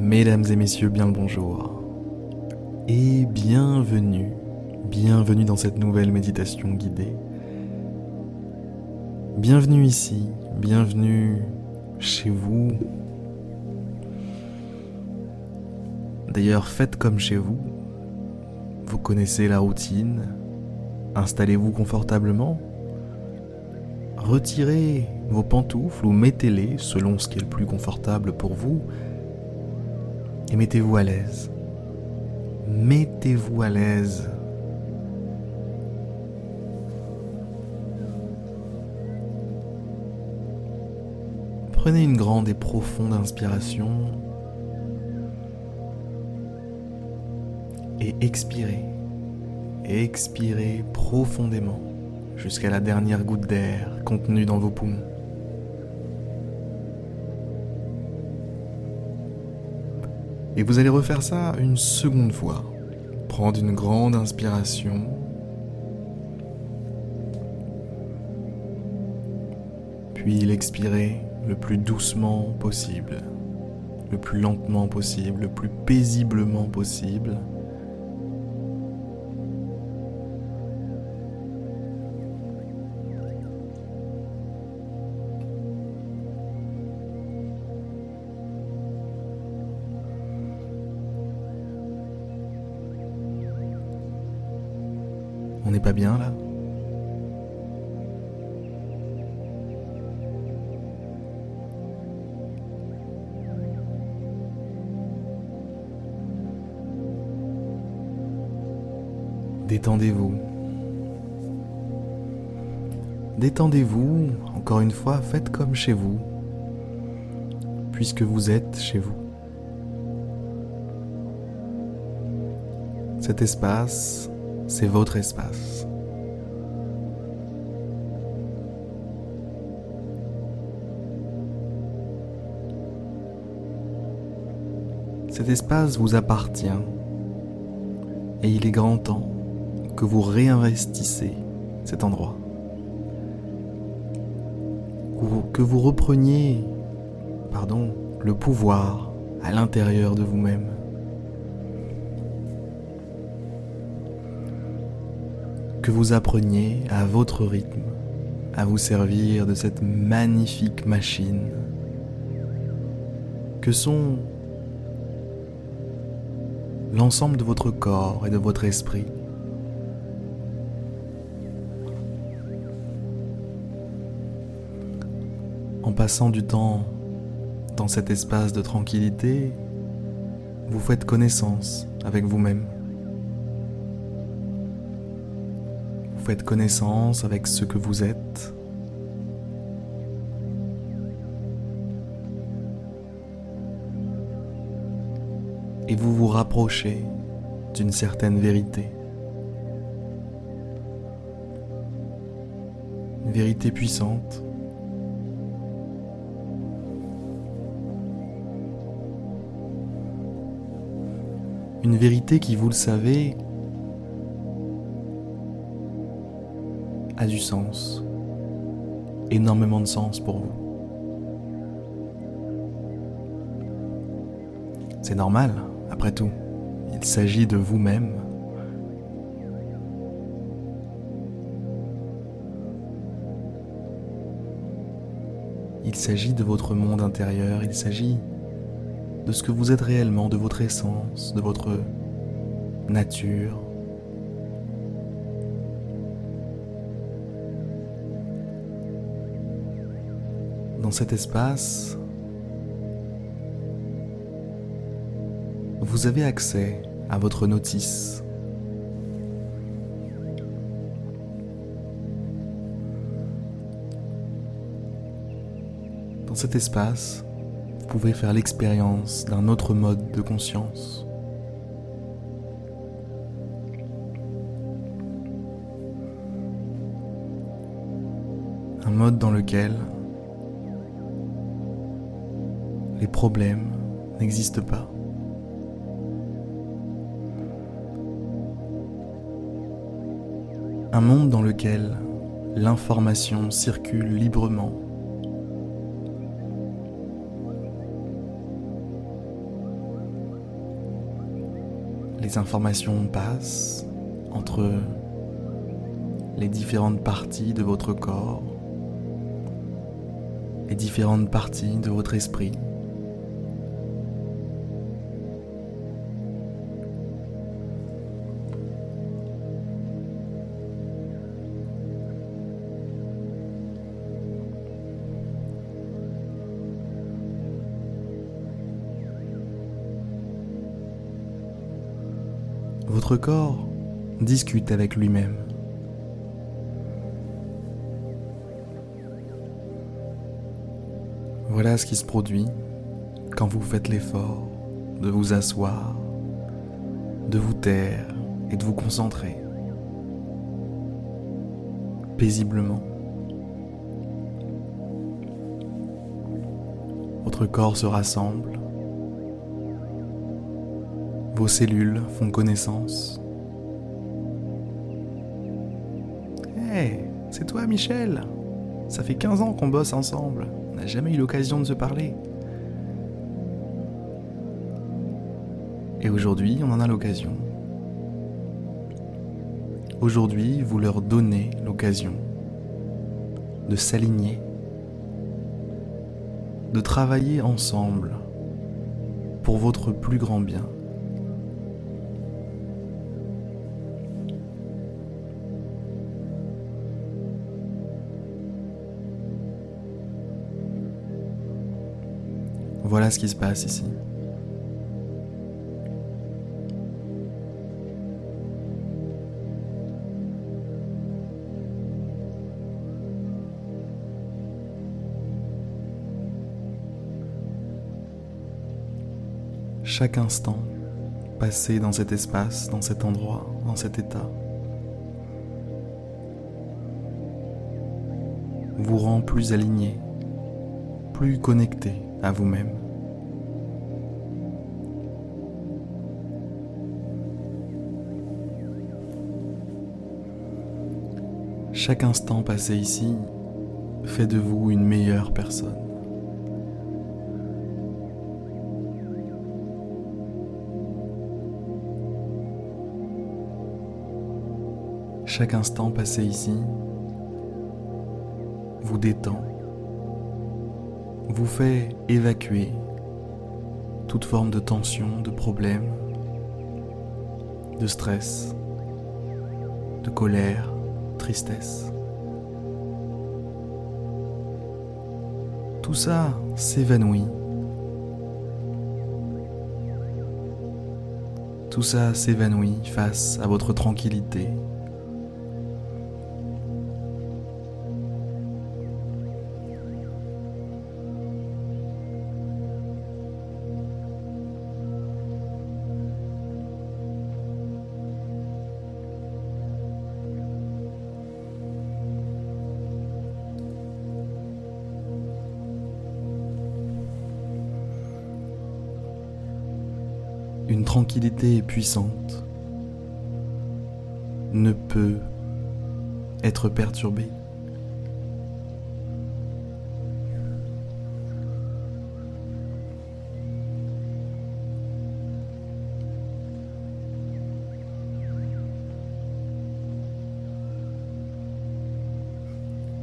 Mesdames et messieurs, bien le bonjour. Et bienvenue, bienvenue dans cette nouvelle méditation guidée. Bienvenue ici, bienvenue chez vous. D'ailleurs, faites comme chez vous. Vous connaissez la routine. Installez-vous confortablement. Retirez vos pantoufles ou mettez-les selon ce qui est le plus confortable pour vous et mettez-vous à l'aise. Mettez-vous à l'aise. Prenez une grande et profonde inspiration et expirez. Expirez profondément jusqu'à la dernière goutte d'air contenue dans vos poumons. Et vous allez refaire ça une seconde fois. Prendre une grande inspiration. Puis l'expirer le plus doucement possible, le plus lentement possible, le plus paisiblement possible. N'est pas bien là Détendez-vous. Détendez-vous, encore une fois, faites comme chez vous, puisque vous êtes chez vous. Cet espace, c'est votre espace. Cet espace vous appartient et il est grand temps que vous réinvestissez cet endroit. Que vous repreniez, pardon, le pouvoir à l'intérieur de vous-même. Que vous appreniez à votre rythme à vous servir de cette magnifique machine que sont l'ensemble de votre corps et de votre esprit? En passant du temps dans cet espace de tranquillité, vous faites connaissance avec vous-même. Vous faites connaissance avec ce que vous êtes. Et vous vous rapprochez d'une certaine vérité. Une vérité puissante Une vérité qui, vous le savez, a du sens, énormément de sens pour vous. C'est normal, après tout. Il s'agit de vous-même. Il s'agit de votre monde intérieur, il s'agit de ce que vous êtes réellement, de votre essence, de votre nature. Dans cet espace, vous avez accès à votre notice. Dans cet espace, pouvez faire l'expérience d'un autre mode de conscience. Un mode dans lequel les problèmes n'existent pas. Un monde dans lequel l'information circule librement les informations passent entre les différentes parties de votre corps, les différentes parties de votre esprit. Votre corps discute avec lui-même. Voilà ce qui se produit quand vous faites l'effort de vous asseoir, de vous taire et de vous concentrer paisiblement. Votre corps se rassemble vos cellules font connaissance. Hé, c'est toi Michel Ça fait 15 ans qu'on bosse ensemble. On n'a jamais eu l'occasion de se parler. Et aujourd'hui, on en a l'occasion. Aujourd'hui, vous leur donnez l'occasion de s'aligner, de travailler ensemble pour votre plus grand bien. Voilà ce qui se passe ici. Chaque instant passé dans cet espace, dans cet endroit, dans cet état, vous rend plus aligné, plus connecté à vous-même. Chaque instant passé ici fait de vous une meilleure personne. Chaque instant passé ici vous détend, vous fait évacuer toute forme de tension, de problème, de stress, de colère, tristesse. Tout ça s'évanouit. Tout ça s'évanouit face à votre tranquillité. Une tranquillité puissante ne peut être perturbée.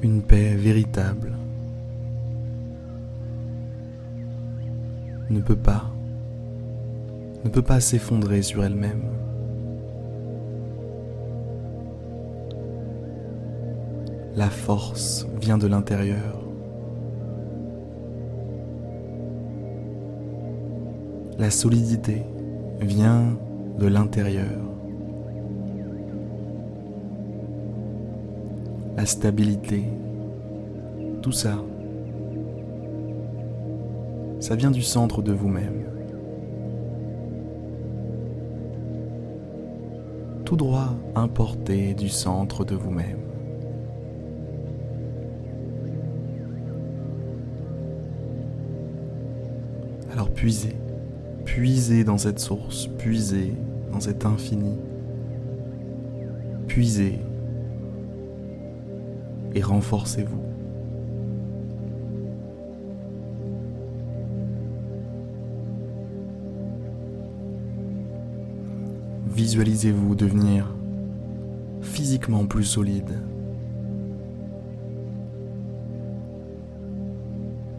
Une paix véritable ne peut pas ne peut pas s'effondrer sur elle-même. La force vient de l'intérieur. La solidité vient de l'intérieur. La stabilité, tout ça, ça vient du centre de vous-même. Tout droit importé du centre de vous-même. Alors puisez, puisez dans cette source, puisez dans cet infini, puisez et renforcez-vous. Visualisez-vous devenir physiquement plus solide,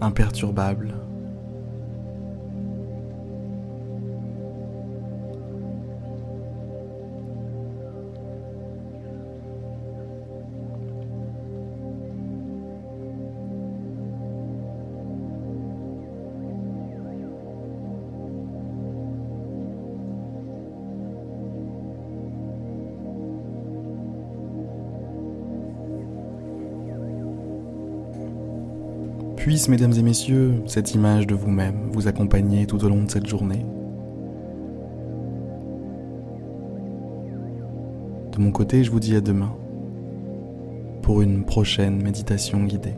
imperturbable. Puisse, mesdames et messieurs, cette image de vous-même vous accompagner tout au long de cette journée. De mon côté, je vous dis à demain pour une prochaine méditation guidée.